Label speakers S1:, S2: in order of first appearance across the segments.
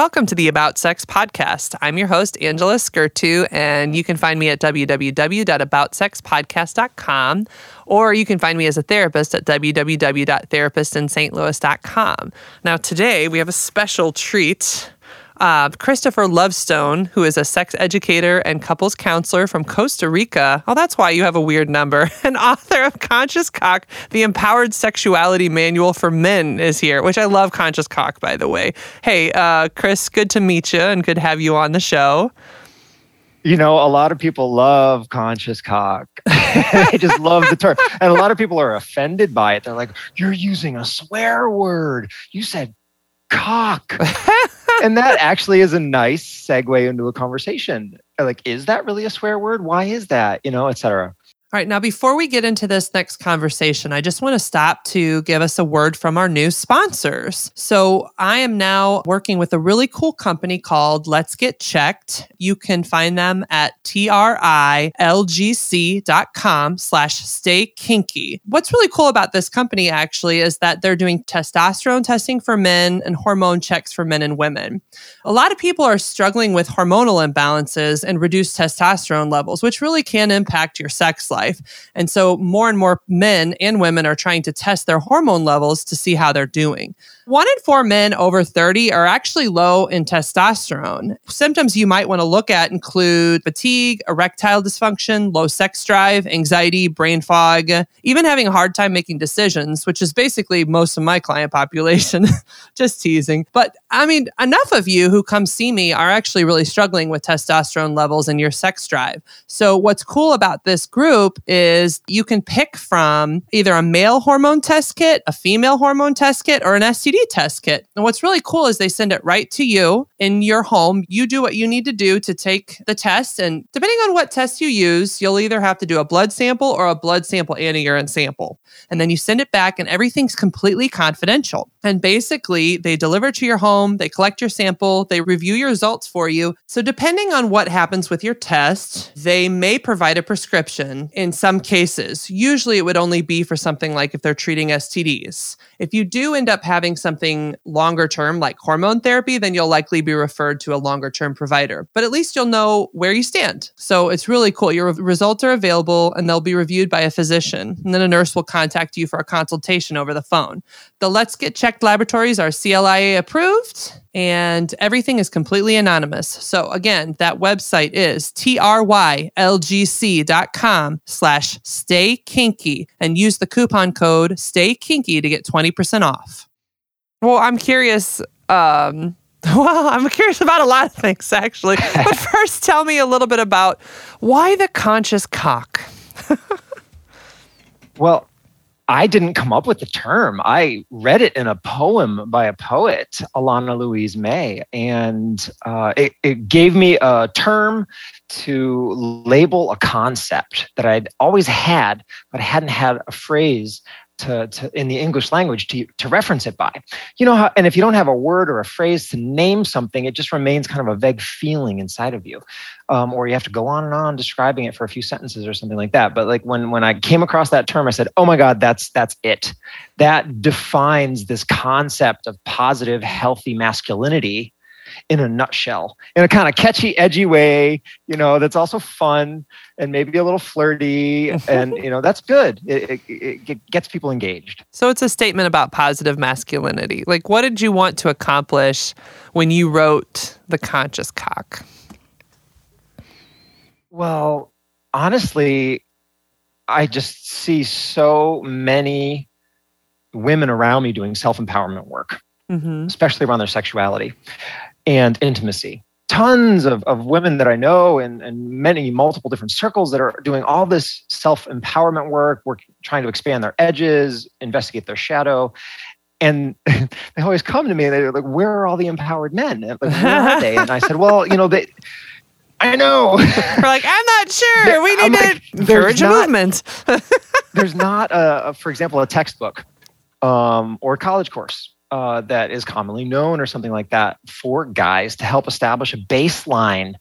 S1: Welcome to the About Sex podcast. I'm your host, Angela Skurtu, and you can find me at www.aboutsexpodcast.com, or you can find me as a therapist at www.therapistinstlouis.com. Now, today we have a special treat. Uh, Christopher Lovestone, who is a sex educator and couples counselor from Costa Rica. Oh, that's why you have a weird number. And author of Conscious Cock, the Empowered Sexuality Manual for Men, is here, which I love Conscious Cock, by the way. Hey, uh, Chris, good to meet you and good to have you on the show.
S2: You know, a lot of people love conscious cock. they just love the term. And a lot of people are offended by it. They're like, you're using a swear word. You said cock. and that actually is a nice segue into a conversation. Like, is that really a swear word? Why is that? You know, etc.
S1: All right, now before we get into this next conversation, I just want to stop to give us a word from our new sponsors. So, I am now working with a really cool company called Let's Get Checked. You can find them at trylgc.com slash stay kinky. What's really cool about this company actually is that they're doing testosterone testing for men and hormone checks for men and women. A lot of people are struggling with hormonal imbalances and reduced testosterone levels, which really can impact your sex life life. And so more and more men and women are trying to test their hormone levels to see how they're doing. One in four men over 30 are actually low in testosterone. Symptoms you might want to look at include fatigue, erectile dysfunction, low sex drive, anxiety, brain fog, even having a hard time making decisions, which is basically most of my client population. Just teasing. But I mean, enough of you who come see me are actually really struggling with testosterone levels and your sex drive. So, what's cool about this group is you can pick from either a male hormone test kit, a female hormone test kit, or an STD test kit. And what's really cool is they send it right to you in your home. You do what you need to do to take the test. And depending on what test you use, you'll either have to do a blood sample or a blood sample and a urine sample. And then you send it back, and everything's completely confidential. And basically, they deliver to your home, they collect your sample, they review your results for you. So, depending on what happens with your test, they may provide a prescription in some cases. Usually, it would only be for something like if they're treating STDs. If you do end up having something longer term, like hormone therapy, then you'll likely be referred to a longer term provider. But at least you'll know where you stand. So it's really cool. Your results are available and they'll be reviewed by a physician. And then a nurse will contact you for a consultation over the phone. The Let's Get Checked laboratories are CLIA approved and everything is completely anonymous. So again, that website is trylgc.com slash stay kinky and use the coupon code stay kinky to get 20% off. Well, I'm curious. Um, well, I'm curious about a lot of things actually. but first, tell me a little bit about why the conscious cock.
S2: well, I didn't come up with the term. I read it in a poem by a poet, Alana Louise May, and uh, it, it gave me a term to label a concept that I'd always had, but hadn't had a phrase to, to in the English language to, to reference it by. You know how, and if you don't have a word or a phrase to name something, it just remains kind of a vague feeling inside of you. Um, or you have to go on and on describing it for a few sentences or something like that. But like when when I came across that term, I said, "Oh my God, that's that's it. That defines this concept of positive, healthy masculinity in a nutshell in a kind of catchy edgy way you know that's also fun and maybe a little flirty and you know that's good. It, it, it, gets people engaged.
S1: So it's a statement about positive masculinity. Like what did you want to accomplish when you wrote the conscious cock?
S2: Well honestly i just see so many women around me doing self-empowerment work mm-hmm. especially around their sexuality and intimacy. Tons of, of women that I know and, and many multiple different circles that are doing all this self empowerment work, work, trying to expand their edges, investigate their shadow. And they always come to me and they're like, Where are all the empowered men? And like, Where are they? And I said, Well, you know, they. I know.
S1: We're like, I'm not sure. We need to encourage not, movement.
S2: there's not, a, for example, a textbook um, or a college course uh, that is commonly known or something like that for guys to help establish a baseline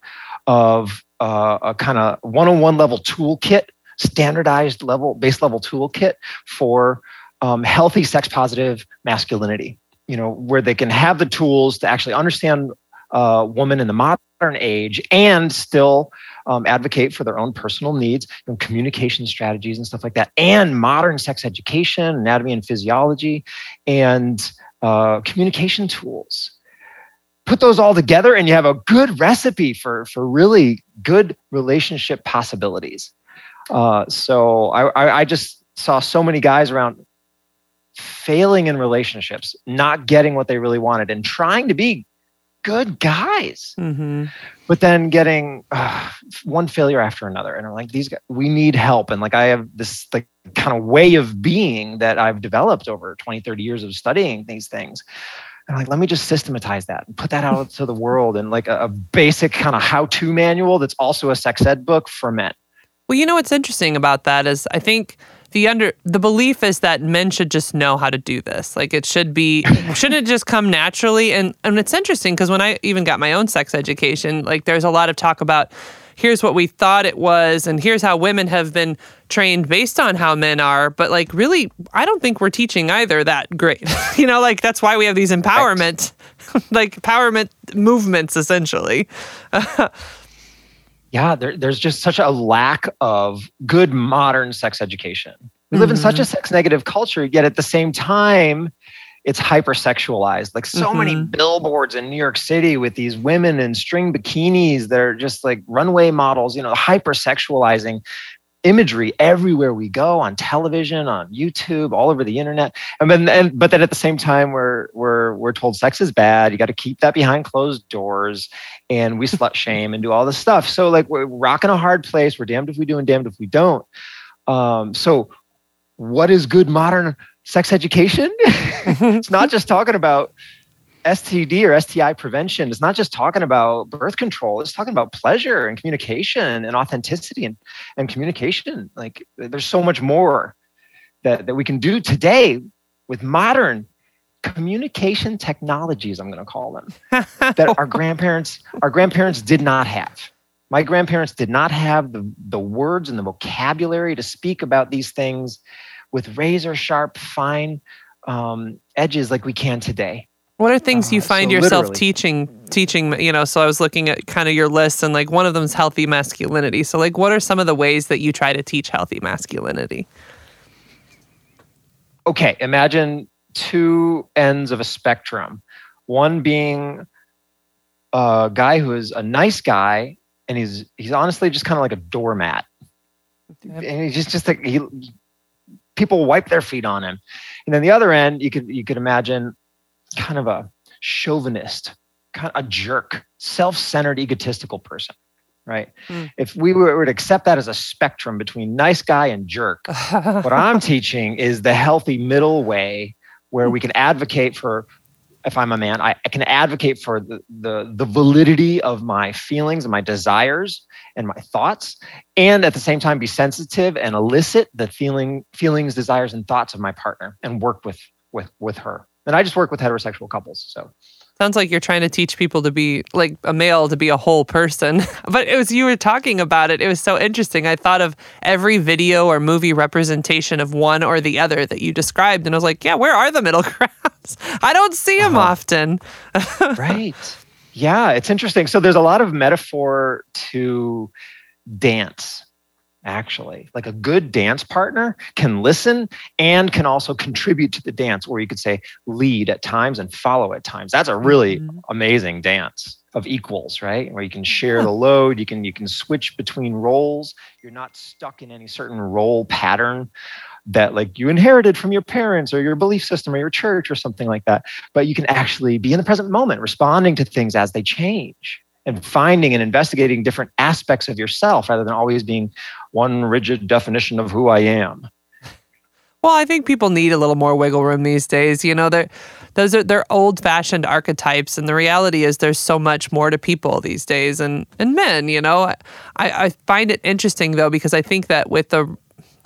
S2: of uh, a kind of one-on-one level toolkit, standardized level, base level toolkit for um, healthy sex positive masculinity. You know, where they can have the tools to actually understand uh, woman in the modern age and still um, advocate for their own personal needs and communication strategies and stuff like that, and modern sex education, anatomy and physiology, and uh, communication tools. Put those all together, and you have a good recipe for for really good relationship possibilities. Uh, so I, I, I just saw so many guys around failing in relationships, not getting what they really wanted, and trying to be good guys, mm-hmm. but then getting uh, one failure after another. And I'm like, these guys, we need help. And like, I have this like kind of way of being that I've developed over 20, 30 years of studying these things. And I'm like, let me just systematize that and put that out to the world and like a, a basic kind of how to manual that's also a sex ed book for men.
S1: Well, you know what's interesting about that is I think the under the belief is that men should just know how to do this. Like it should be shouldn't it just come naturally? And and it's interesting because when I even got my own sex education, like there's a lot of talk about here's what we thought it was and here's how women have been trained based on how men are but like really i don't think we're teaching either that great you know like that's why we have these empowerment like empowerment movements essentially
S2: yeah, there, there's just such a lack of good modern sex education. We mm-hmm. live in such a mm-hmm. sex negative culture, yet at the same time, it's hypersexualized. Like so mm-hmm. many billboards in New York City with these women in string bikinis that are just like runway models, you know, hypersexualizing imagery everywhere we go on television, on YouTube, all over the internet. And then, and, but then at the same time, we're we're we're told sex is bad. You got to keep that behind closed doors, and we slut shame and do all this stuff. So like we're rocking a hard place. We're damned if we do and damned if we don't. Um, so, what is good modern sex education? it's not just talking about STD or STI prevention is not just talking about birth control, it's talking about pleasure and communication and authenticity and, and communication. Like there's so much more that, that we can do today with modern communication technologies, I'm going to call them, that our grandparents, our grandparents did not have. My grandparents did not have the, the words and the vocabulary to speak about these things with razor sharp, fine um, edges like we can today.
S1: What are things you uh, find so yourself literally. teaching teaching, you know, so I was looking at kind of your list and like one of them is healthy masculinity. So like what are some of the ways that you try to teach healthy masculinity?
S2: Okay, imagine two ends of a spectrum. One being a guy who is a nice guy and he's he's honestly just kind of like a doormat. And he's just just like he people wipe their feet on him. And then the other end, you could you could imagine kind of a chauvinist, kind of a jerk, self-centered, egotistical person, right? Mm. If we were to accept that as a spectrum between nice guy and jerk, what I'm teaching is the healthy middle way where we can advocate for if I'm a man, I, I, can advocate for the, the, the validity of my feelings and my desires and my thoughts, and at the same time be sensitive and elicit the feeling, feelings, desires, and thoughts of my partner and work with with with her. And I just work with heterosexual couples. So
S1: sounds like you're trying to teach people to be like a male to be a whole person. but it was you were talking about it. It was so interesting. I thought of every video or movie representation of one or the other that you described, and I was like, yeah, where are the middle grounds? I don't see them uh-huh. often.
S2: right. Yeah, it's interesting. So there's a lot of metaphor to dance actually. Like a good dance partner can listen and can also contribute to the dance, or you could say lead at times and follow at times. That's a really mm-hmm. amazing dance of equals, right? Where you can share the load, you can you can switch between roles. You're not stuck in any certain role pattern that like you inherited from your parents or your belief system or your church or something like that. But you can actually be in the present moment, responding to things as they change and finding and investigating different aspects of yourself rather than always being one rigid definition of who I am.
S1: Well, I think people need a little more wiggle room these days. You know, they're those are they're old fashioned archetypes, and the reality is there's so much more to people these days, and and men. You know, I I find it interesting though because I think that with the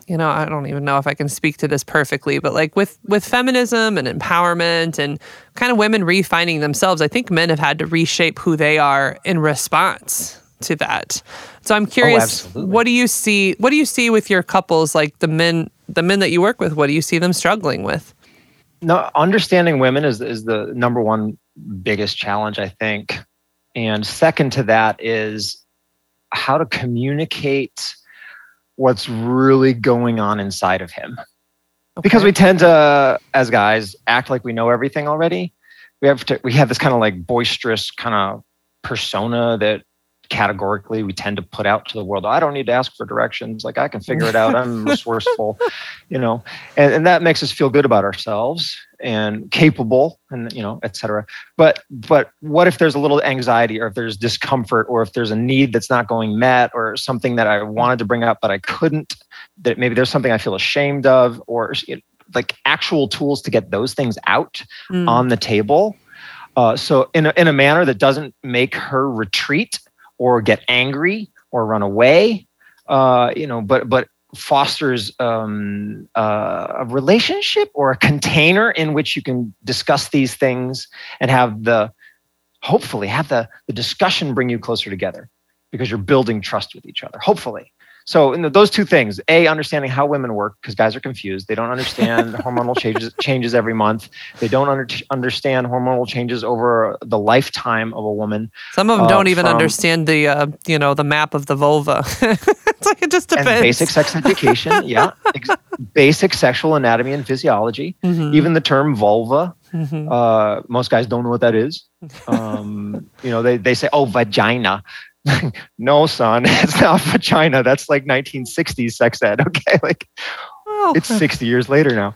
S1: you know i don't even know if i can speak to this perfectly but like with with feminism and empowerment and kind of women refining themselves i think men have had to reshape who they are in response to that. So i'm oh, curious oh, what do you see what do you see with your couples like the men the men that you work with what do you see them struggling with?
S2: No understanding women is is the number one biggest challenge i think. And second to that is how to communicate what's really going on inside of him. Okay. Because we tend to, as guys, act like we know everything already. We have to, we have this kind of like boisterous kind of persona that categorically we tend to put out to the world i don't need to ask for directions. Like i can figure it out. I'm resourceful you know? And, and that makes us feel good about ourselves and capable and you know etc but but what if there's a little anxiety or if there's discomfort or if there's a need that's not going met or something that i wanted to bring up but i couldn't that maybe there's something i feel ashamed of or like actual tools to get those things out mm. on the table. Uh, so in a, in a manner that doesn't make her retreat or get angry or run away uh, you know but but fosters um, uh, a relationship or a container in which you can discuss these things and have the hopefully have the, the discussion bring you closer together because you're building trust with each other hopefully so the, those two things a understanding how women work because guys are confused they don't understand hormonal changes changes every month they don't under, understand hormonal changes over the lifetime of a woman
S1: some of them uh, don't even from, understand the uh, you know the map of the vulva it's like it just depends
S2: basic sex education yeah ex- basic sexual anatomy and physiology mm-hmm. even the term vulva Mm-hmm. Uh, most guys don't know what that is. Um, you know, they, they say, oh, vagina. no, son, it's not vagina. That's like 1960s sex ed. Okay, like oh. it's 60 years later now.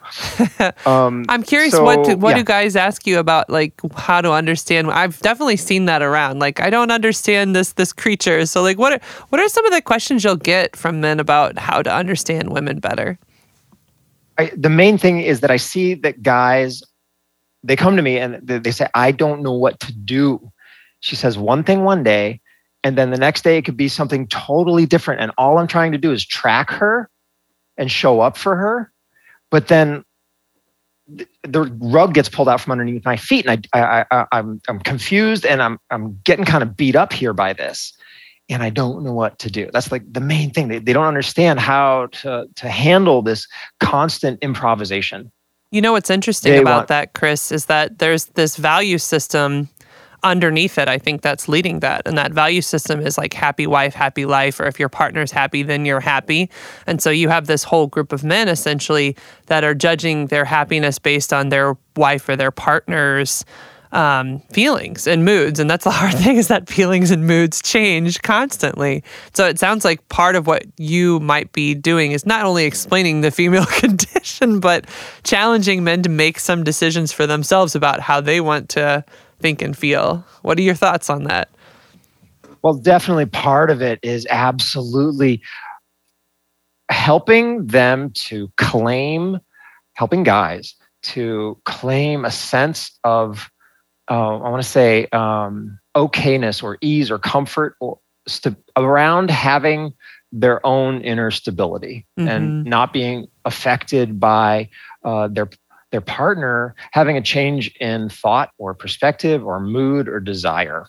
S1: Um, I'm curious so, what do, what yeah. do guys ask you about like how to understand? I've definitely seen that around. Like I don't understand this this creature. So like what are, what are some of the questions you'll get from men about how to understand women better?
S2: I, the main thing is that I see that guys they come to me and they say I don't know what to do. She says one thing one day and then the next day it could be something totally different and all i'm trying to do is track her and show up for her but then the rug gets pulled out from underneath my feet and I, I, I I'm, I'm confused and I'm, I'm getting kind of beat up here by this and I don't know what to do. That's like the main thing. They, they don't understand how to, to handle this constant improvisation.
S1: You know what's interesting they about want, that, Chris, is that there's this value system underneath it, I think that's leading that. And that value system is like happy wife, happy life, or if your partner's happy, then you're happy. And so you have this whole group of men essentially that are judging their happiness based on their wife or their partner's um, feelings and moods. And that's the hard thing is that feelings and moods change constantly. So it sounds like part of what you might be doing is not only explaining the female condition, but challenging men to make some decisions for themselves about how they want to think and feel. What are your thoughts on that?
S2: Well, definitely part of it is absolutely helping them to claim, helping guys to claim a sense of, uh, I want to say, um, okayness or ease or comfort or st- around having their own inner stability mm-hmm. and not being affected by uh, their their partner having a change in thought or perspective or mood or desire,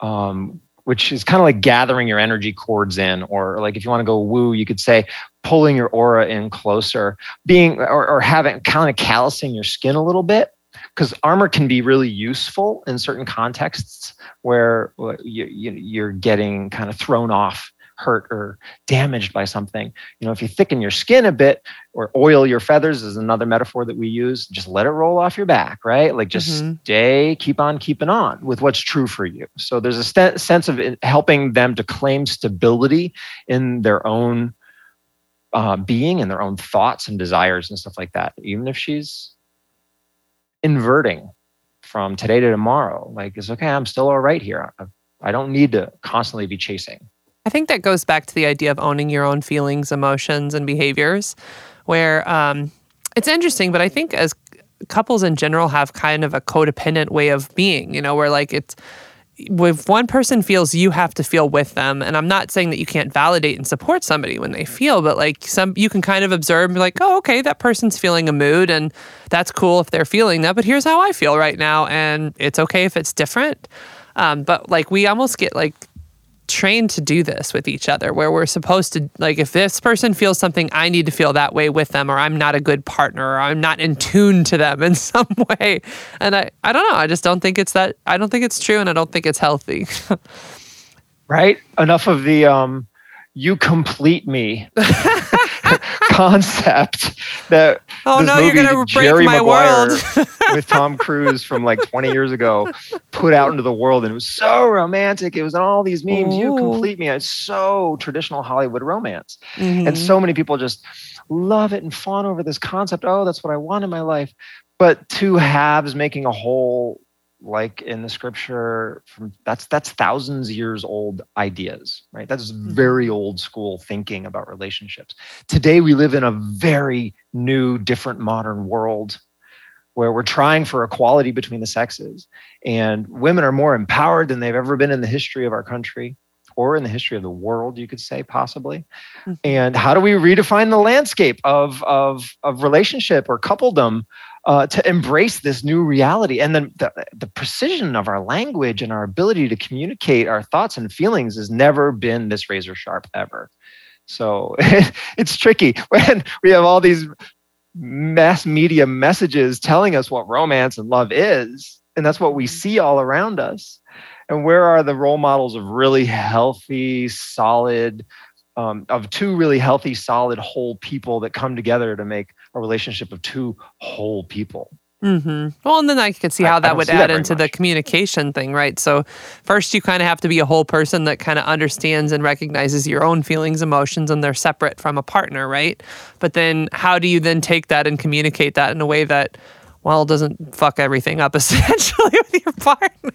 S2: um, which is kind of like gathering your energy cords in, or like if you want to go woo, you could say pulling your aura in closer, being or, or having kind of callousing your skin a little bit. Because armor can be really useful in certain contexts where you, you, you're getting kind of thrown off hurt or damaged by something. You know, if you thicken your skin a bit or oil your feathers is another metaphor that we use, just let it roll off your back, right? Like just mm-hmm. stay, keep on keeping on with what's true for you. So there's a st- sense of helping them to claim stability in their own uh, being and their own thoughts and desires and stuff like that, even if she's inverting from today to tomorrow. Like, it's okay, I'm still all right here. I, I don't need to constantly be chasing.
S1: I think that goes back to the idea of owning your own feelings, emotions, and behaviors, where um, it's interesting, but I think as couples in general have kind of a codependent way of being, you know, where like it's, if one person feels you have to feel with them and i'm not saying that you can't validate and support somebody when they feel but like some you can kind of observe like oh okay that person's feeling a mood and that's cool if they're feeling that but here's how i feel right now and it's okay if it's different. Um, but like we almost get like trained to do this with each other where we're supposed to like if this person feels something i need to feel that way with them or i'm not a good partner or i'm not in tune to them in some way. And i i don't know. I just don't think it's that i don't think it's true and i don't think it's healthy.
S2: Right? Enough of the um you complete me concept that
S1: oh no you're gonna break Jerry my Maguire world.
S2: with Tom Cruise from like 20 years ago put out into the world and it was so romantic. It was all these memes. Ooh. you complete me. It's so traditional Hollywood romance. Mm-hmm. and so many people just love it and fawn over this concept. Oh that's what I want in my life. But two halves making a whole like in the scripture from that's that's thousands years old ideas right that's mm-hmm. very old school thinking about relationships today we live in a very new different modern world where we're trying for equality between the sexes and women are more empowered than they've ever been in the history of our country or in the history of the world you could say possibly mm-hmm. and how do we redefine the landscape of of of relationship or coupledom uh, to embrace this new reality. And then the, the precision of our language and our ability to communicate our thoughts and feelings has never been this razor sharp ever. So it's tricky when we have all these mass media messages telling us what romance and love is. And that's what we mm-hmm. see all around us. And where are the role models of really healthy, solid, um, of two really healthy, solid, whole people that come together to make a relationship of two whole people.
S1: Mm-hmm. Well, and then I could see how I, that I would add that into much. the communication thing, right? So, first, you kind of have to be a whole person that kind of understands and recognizes your own feelings, emotions, and they're separate from a partner, right? But then, how do you then take that and communicate that in a way that, well, doesn't fuck everything up essentially with your partner?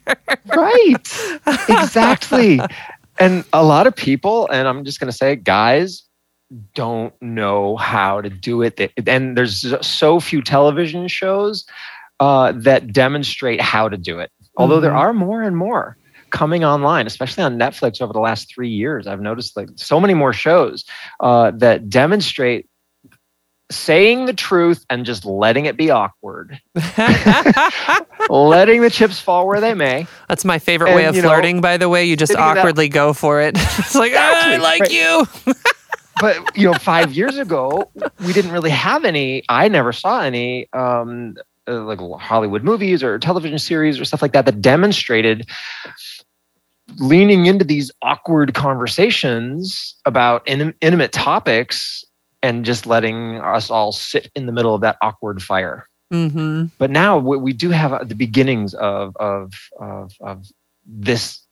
S2: right. Exactly. and a lot of people, and I'm just going to say, guys, don't know how to do it. And there's so few television shows uh, that demonstrate how to do it. Although mm-hmm. there are more and more coming online, especially on Netflix over the last three years. I've noticed like so many more shows uh, that demonstrate saying the truth and just letting it be awkward. letting the chips fall where they may.
S1: That's my favorite and, way of flirting, know, by the way. You just awkwardly that, go for it. it's like, exactly, I like right. you
S2: but you know, five years ago, we didn't really have any. I never saw any um, uh, like Hollywood movies or television series or stuff like that that demonstrated leaning into these awkward conversations about in, intimate topics and just letting us all sit in the middle of that awkward fire. Mm-hmm. But now we, we do have the beginnings of of of, of this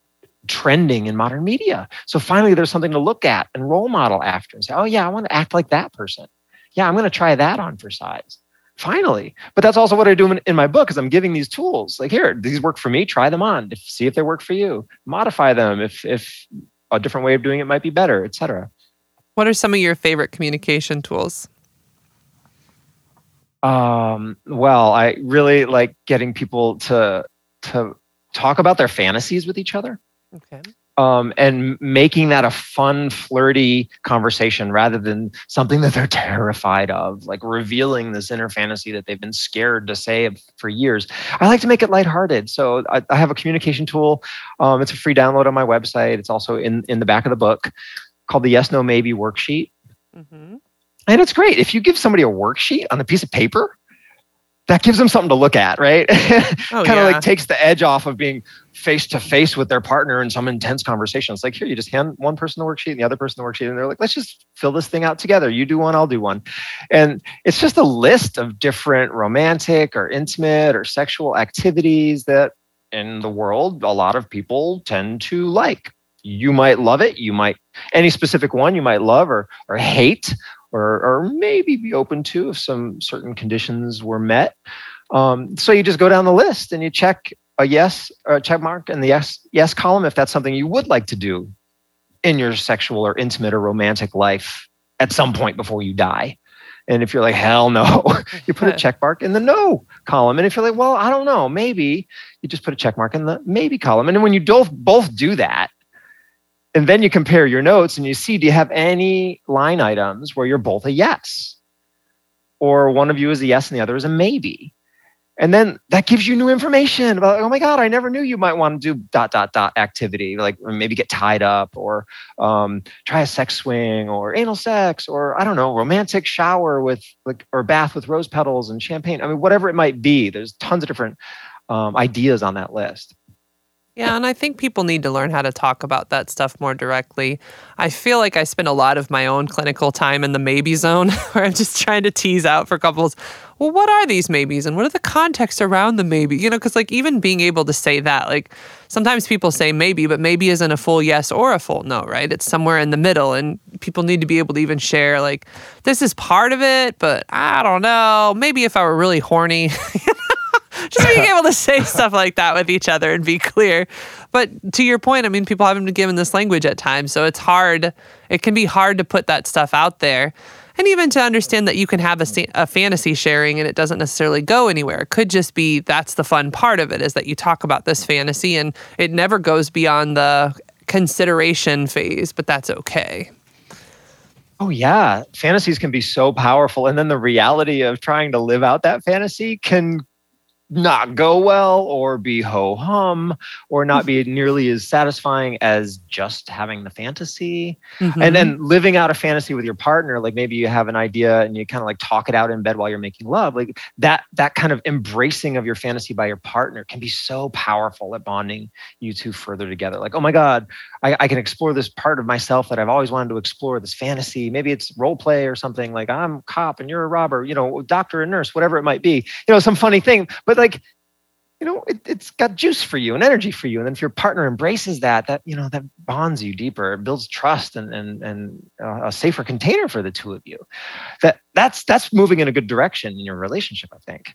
S2: trending in modern media. So finally, there's something to look at and role model after and say, oh, yeah, I want to act like that person. Yeah, I'm going to try that on for size. Finally. But that's also what I do in, in my book is I'm giving these tools. Like, here, these work for me, try them on, see if they work for you. Modify them if, if a different way of doing it might be better, etc.
S1: What are some of your favorite communication tools?
S2: Um, well, I really like getting people to to talk about their fantasies with each other. Okay. Um, and making that a fun, flirty conversation rather than something that they're terrified of, like revealing this inner fantasy that they've been scared to say for years. I like to make it lighthearted. So I, I have a communication tool. Um, it's a free download on my website. It's also in, in the back of the book called the Yes, No, Maybe worksheet. Mm-hmm. And it's great. If you give somebody a worksheet on a piece of paper, that gives them something to look at, right? Oh, kind of yeah. like takes the edge off of being face to face with their partner in some intense conversation. It's like, here, you just hand one person the worksheet and the other person the worksheet, and they're like, let's just fill this thing out together. You do one, I'll do one. And it's just a list of different romantic or intimate or sexual activities that in the world, a lot of people tend to like. You might love it. You might, any specific one you might love or, or hate or, or maybe be open to if some certain conditions were met. Um, so you just go down the list and you check a yes or a check mark in the yes yes column if that's something you would like to do in your sexual or intimate or romantic life at some point before you die. And if you're like, hell no, you put a check mark in the no column. And if you're like, well, I don't know, maybe, you just put a check mark in the maybe column. And then when you both both do that, and then you compare your notes and you see, do you have any line items where you're both a yes? Or one of you is a yes and the other is a maybe? And then that gives you new information about oh my god i never knew you might want to do dot dot dot activity like maybe get tied up or um, try a sex swing or anal sex or i don't know romantic shower with like or bath with rose petals and champagne. I mean whatever it might be there's tons of different um, ideas on that list
S1: yeah, and I think people need to learn how to talk about that stuff more directly. I feel like I spend a lot of my own clinical time in the maybe zone where I'm just trying to tease out for couples, well, what are these maybes and what are the contexts around the maybe? You know, because like even being able to say that, like sometimes people say maybe, but maybe isn't a full yes or a full no, right? It's somewhere in the middle, and people need to be able to even share, like, this is part of it, but I don't know. Maybe if I were really horny. just being able to say stuff like that with each other and be clear. But to your point, I mean, people haven't been given this language at times, so it's hard. It can be hard to put that stuff out there. And even to understand that you can have a, a fantasy sharing and it doesn't necessarily go anywhere. It could just be that's the fun part of it is that you talk about this fantasy and it never goes beyond the consideration phase, but that's okay.
S2: Oh yeah, fantasies can be so powerful and then the reality of trying to live out that fantasy can not go well or be ho hum or not be nearly as satisfying as just having the fantasy. Mm-hmm. and then living out a fantasy with your partner like maybe you have an idea and you kind of like talk it out in bed while you're making love like that that kind of embracing of your fantasy by your partner can be so powerful at bonding you two further together. Like oh my god I, I can explore this part of myself that i've always wanted to explore this fantasy. Maybe it's role play or something like i'm cop and you're a robber you know doctor and nurse whatever it might be you know some funny thing. But but like you know it, has got juice for you and energy for you. And then if your partner embraces that that you know that bonds you deeper it builds trust and and and uh, a safer container for the two of you. That that's that's moving in a good direction in your relationship i think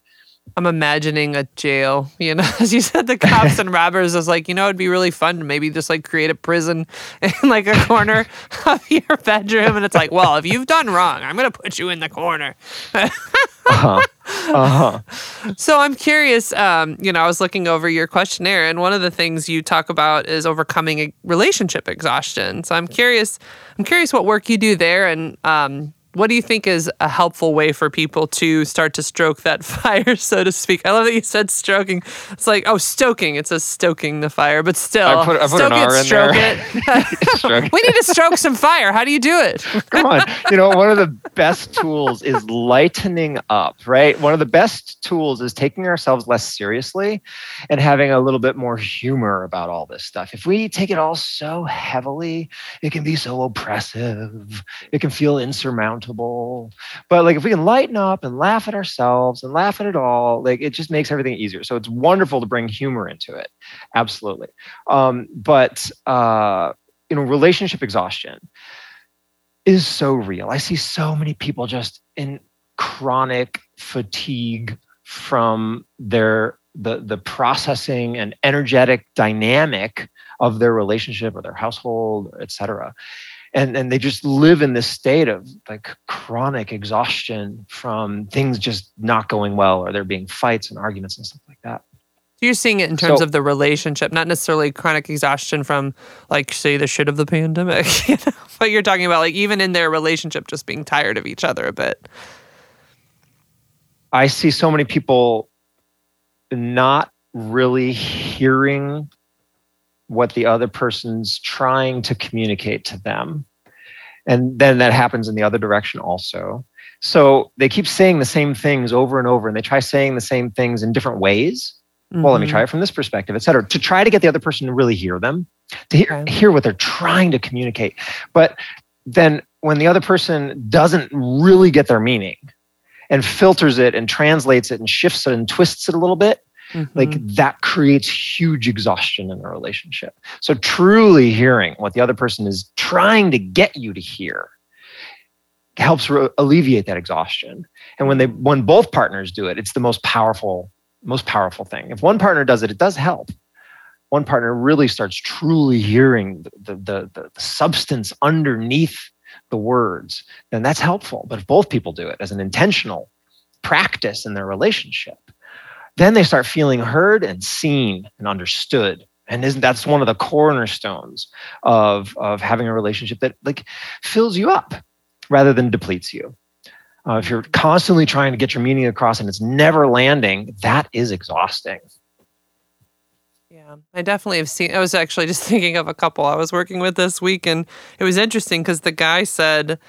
S1: I'm imagining a jail, you know, as you said, the cops and robbers is like, you know, it'd be really fun to maybe just like create a prison in like a corner of your bedroom. And it's like, well, if you've done wrong, I'm going to put you in the corner. uh-huh. Uh-huh. So I'm curious, um, you know, I was looking over your questionnaire and one of the things you talk about is overcoming relationship exhaustion. So I'm curious, I'm curious what work you do there and, um, what do you think is a helpful way for people to start to stroke that fire, so to speak? I love that you said stroking. It's like, oh, stoking. It says stoking the fire, but still, I put, I put stoke it, stroke it. we need to stroke some fire. How do you do it?
S2: Come on. You know, one of the best tools is lightening up, right? One of the best tools is taking ourselves less seriously and having a little bit more humor about all this stuff. If we take it all so heavily, it can be so oppressive. It can feel insurmountable accountable. But like if we can lighten up and laugh at ourselves and laugh at it all, like it just makes everything easier. So it's wonderful to bring humor into it. Absolutely. Um, but uh, you know, relationship exhaustion is so real. I see so many people just in chronic fatigue from their the the processing and energetic dynamic of their relationship or their household, et cetera and and they just live in this state of like chronic exhaustion from things just not going well or there being fights and arguments and stuff like that
S1: you're seeing it in terms so, of the relationship, not necessarily chronic exhaustion from, like, say, the shit of the pandemic. You know? But you're talking about, like, even in their relationship, just being tired of each other a bit.
S2: I see so many people not really hearing what the other person's trying to communicate to them. And then that happens in the other direction also. So they keep saying the same things over and over, and they try saying the same things in different ways. Mm-hmm. Well, let me try mm-hmm. it from this perspective, et cetera, to try to get the other person to really hear them, to hear, okay. hear what they're trying to communicate. But then when the other person doesn't really get their meaning and filters it and translates it and shifts it and twists it a little bit, Mm-hmm. Like that creates huge exhaustion in a relationship. So, truly hearing what the other person is trying to get you to hear helps re- alleviate that exhaustion. And when they when both partners do it, it's the most powerful most powerful thing. If one partner does it, it does help. One partner really starts truly hearing the, the, the, the substance underneath the words, then that's helpful. But if both people do it as an intentional practice in their relationship, then they start feeling heard and seen and understood and isn't that's one of the cornerstones of of having a relationship that like fills you up rather than depletes you Uh, if you're constantly trying to get your meaning across and it's never landing, that is exhausting.
S1: Yeah, I definitely have seen. I was actually just thinking of a couple I was working with this week, and it was interesting because the guy said,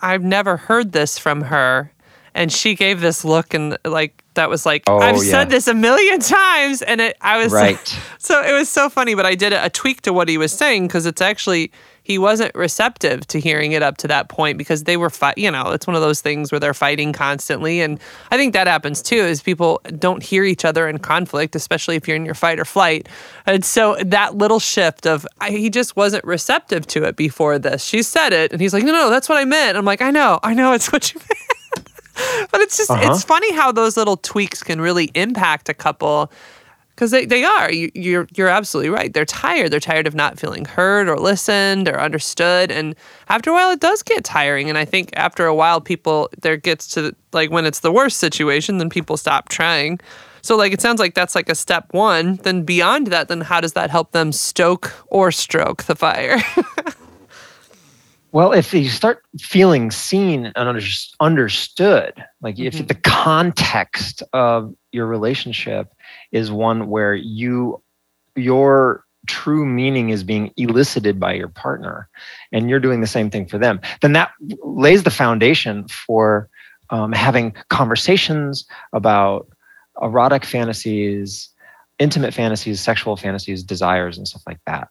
S1: I've never heard this from her. And she gave this look and like that was like oh, I've yeah. said this a million times and it I was right. so it was so funny but I did a, a tweak to what he was saying because it's actually he wasn't receptive to hearing it up to that point because they were fight you know it's one of those things where they're fighting constantly and i think that happens too is people don't hear each other in conflict especially if you're in your fight or flight and so that little shift of I, he just wasn't receptive to it before this she said it and he's like no no that's what i meant i'm like i know i know it's what you meant but it's just uh-huh. it's funny how those little tweaks can really impact a couple because they, they are you, you're you're absolutely right. They're tired. They're tired of not feeling heard or listened or understood. And after a while it does get tiring. And i think after a while people there gets to like when it's the worst situation then people stop trying. So like it sounds like that's like a step one. Then beyond that then how does that help them stoke or stroke the fire
S2: Well, if you start feeling seen and understood, like mm-hmm. if the context of your relationship is one where you your true meaning is being elicited by your partner and you're doing the same thing for them then that lays the foundation for um, having conversations about erotic fantasies intimate fantasies sexual fantasies desires and stuff like that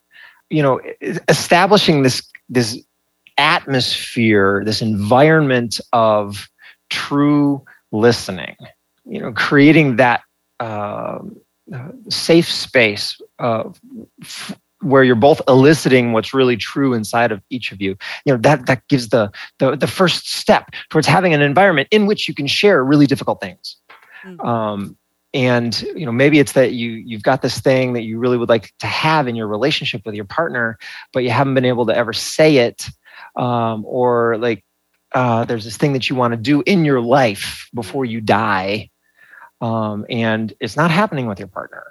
S2: you know establishing this this atmosphere this environment of true listening you know creating that uh, safe space uh, f- where you're both eliciting what's really true inside of each of you you know that that gives the, the the first step towards having an environment in which you can share really difficult things mm-hmm. um, and you know maybe it's that you you've got this thing that you really would like to have in your relationship with your partner but you haven't been able to ever say it um, or like uh, there's this thing that you want to do in your life before you die um, and it's not happening with your partner,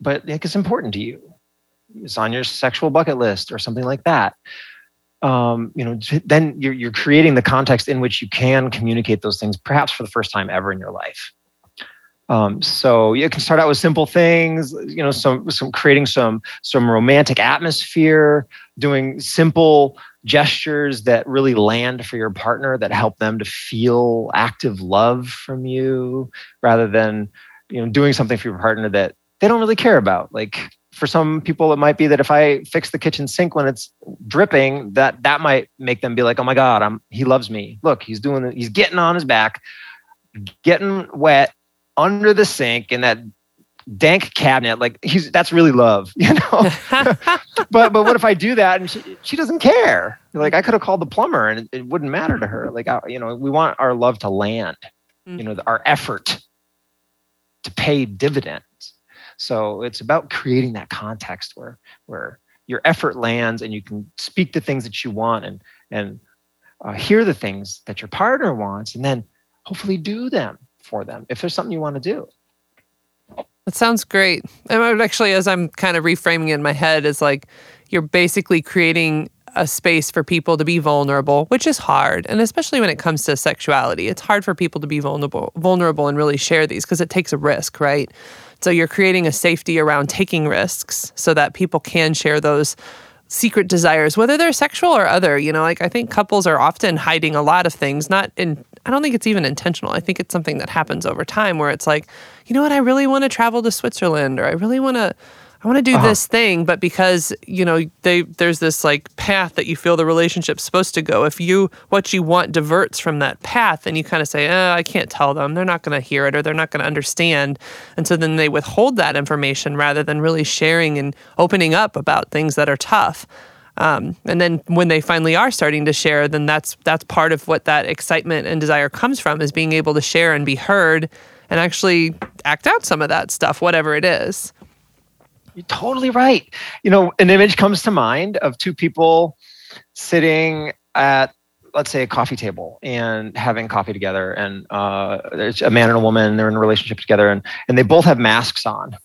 S2: but like, it's important to you. It's on your sexual bucket list or something like that. Um, you know, then you're, you're creating the context in which you can communicate those things, perhaps for the first time ever in your life. Um, so you can start out with simple things, you know, some some creating some some romantic atmosphere, doing simple gestures that really land for your partner that help them to feel active love from you rather than you know doing something for your partner that they don't really care about. Like for some people it might be that if i fix the kitchen sink when it's dripping that that might make them be like oh my god i'm he loves me. Look he's doing he's getting on his back getting wet under the sink in that dank cabinet like he's that's really love you know? But but what if i do that and she, she doesn't care? Like i could have called the plumber and it, it wouldn't matter to her. Like I, you know we want our love to land mm-hmm. you know our effort to pay dividends. So it's about creating that context where where your effort lands and you can speak the things that you want and and uh, hear the things that your partner wants and then hopefully do them for them if there's something you want to do
S1: that sounds great. And actually, as I'm kind of reframing it in my head, is like you're basically creating a space for people to be vulnerable, which is hard. And especially when it comes to sexuality, it's hard for people to be vulnerable, vulnerable and really share these because it takes a risk, right? So you're creating a safety around taking risks so that people can share those secret desires, whether they're sexual or other. You know, like I think couples are often hiding a lot of things, not in I don't think it's even intentional. I think it's something that happens over time where it's like, you know what, I really want to travel to Switzerland or I really want to I want to do uh-huh. this thing, but because you know they there's this like path that you feel the relationship's supposed to go. If you what you want diverts from that path, then you kind of say, oh, I can't tell them. They're not going to hear it or they're not going to understand, and so then they withhold that information rather than really sharing and opening up about things that are tough. Um, and then when they finally are starting to share, then that's that's part of what that excitement and desire comes from is being able to share and be heard and actually act out some of that stuff, whatever it is.
S2: You're totally right. You know, an image comes to mind of two people sitting at let's say a coffee table and having coffee together and uh, there's a man and a woman they're in a relationship together and, and they both have masks on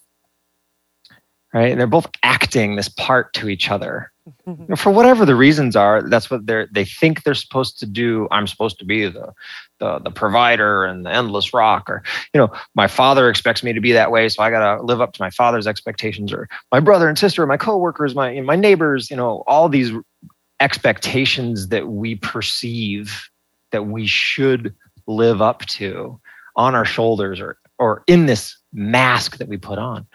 S2: right and they're both acting this part to each other for whatever the reasons are that's what they're they think they're supposed to do i'm supposed to be the the, the provider and the endless rock or you know my father expects me to be that way so i got to live up to my father's expectations or my brother and sister my coworkers my my neighbors you know all these expectations that we perceive that we should live up to on our shoulders or or in this mask that we put on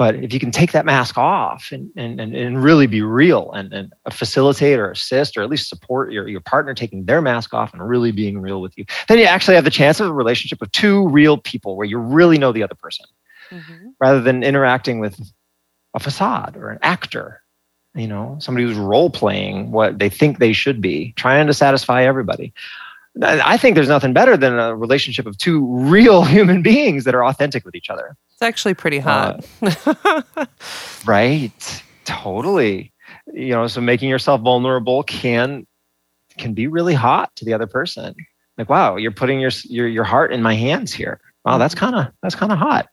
S2: but if you can take that mask off and, and, and really be real and, and facilitate or assist or at least support your, your partner taking their mask off and really being real with you, then you actually have the chance of a relationship with two real people where you really know the other person mm-hmm. rather than interacting with a facade or an actor, you know, somebody who's role playing what they think they should be, trying to satisfy everybody. I think there's nothing better than a relationship of two real human beings that are authentic with each other.
S1: It's actually pretty hot.
S2: Uh, right. Totally. You know, so making yourself vulnerable can can be really hot to the other person. Like, wow, you're putting your your your heart in my hands here. Wow, that's mm-hmm. kind of that's kind of hot.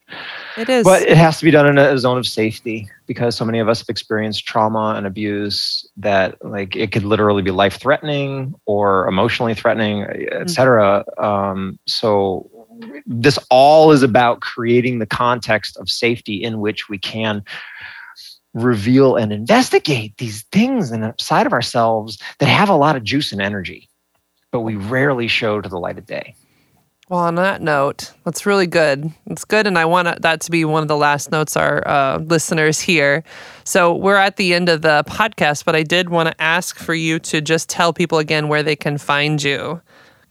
S1: It is.
S2: But it has to be done in a zone of safety because so many of us have experienced trauma and abuse that like it could literally be life threatening or emotionally threatening, etc. Mm-hmm. Um, so this all is about creating the context of safety in which we can reveal and investigate these things inside of ourselves that have a lot of juice and energy, but we rarely show to the light of day.
S1: Well, on that note, that's really good. It's good, and I want that to be one of the last notes our uh, listeners hear. So we're at the end of the podcast, but I did want to ask for you to just tell people again where they can find you.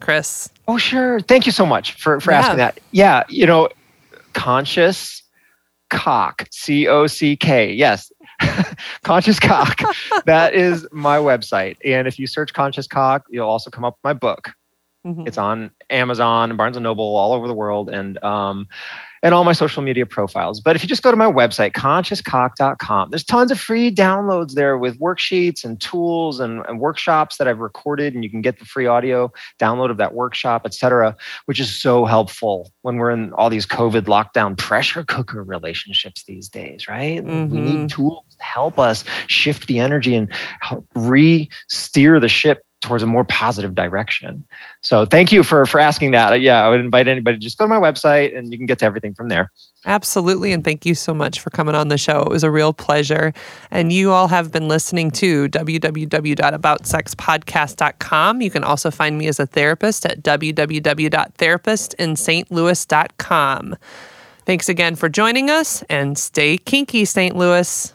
S1: Chris?
S2: Oh, sure. Thank you so much for, for yeah. asking that. Yeah, you know, conscious cock, C O C K. Yes, conscious cock. that is my website. And if you search conscious cock, you'll also come up with my book. Mm-hmm. It's on Amazon, Barnes and Noble, all over the world. And um, and all my social media profiles. But if you just go to my website, consciouscock.com, there's tons of free downloads there with worksheets and tools and, and workshops that I've recorded, and you can get the free audio download of that workshop, etc., which is so helpful when we're in all these COVID lockdown pressure cooker relationships these days, right? Mm-hmm. We need mm-hmm. tools to help us shift the energy and re-steer the ship towards a more positive direction. So thank you for for asking that. Uh, yeah, I would invite anybody to just go to my website and you can get to everything from there.
S1: Absolutely. And thank you so much for coming on the show. It was a real pleasure. And you all have been listening to www.aboutsexpodcast.com. You can also find me as a therapist at www.therapistinstlouis.com. Thanks again for joining us and stay kinky, St. Louis.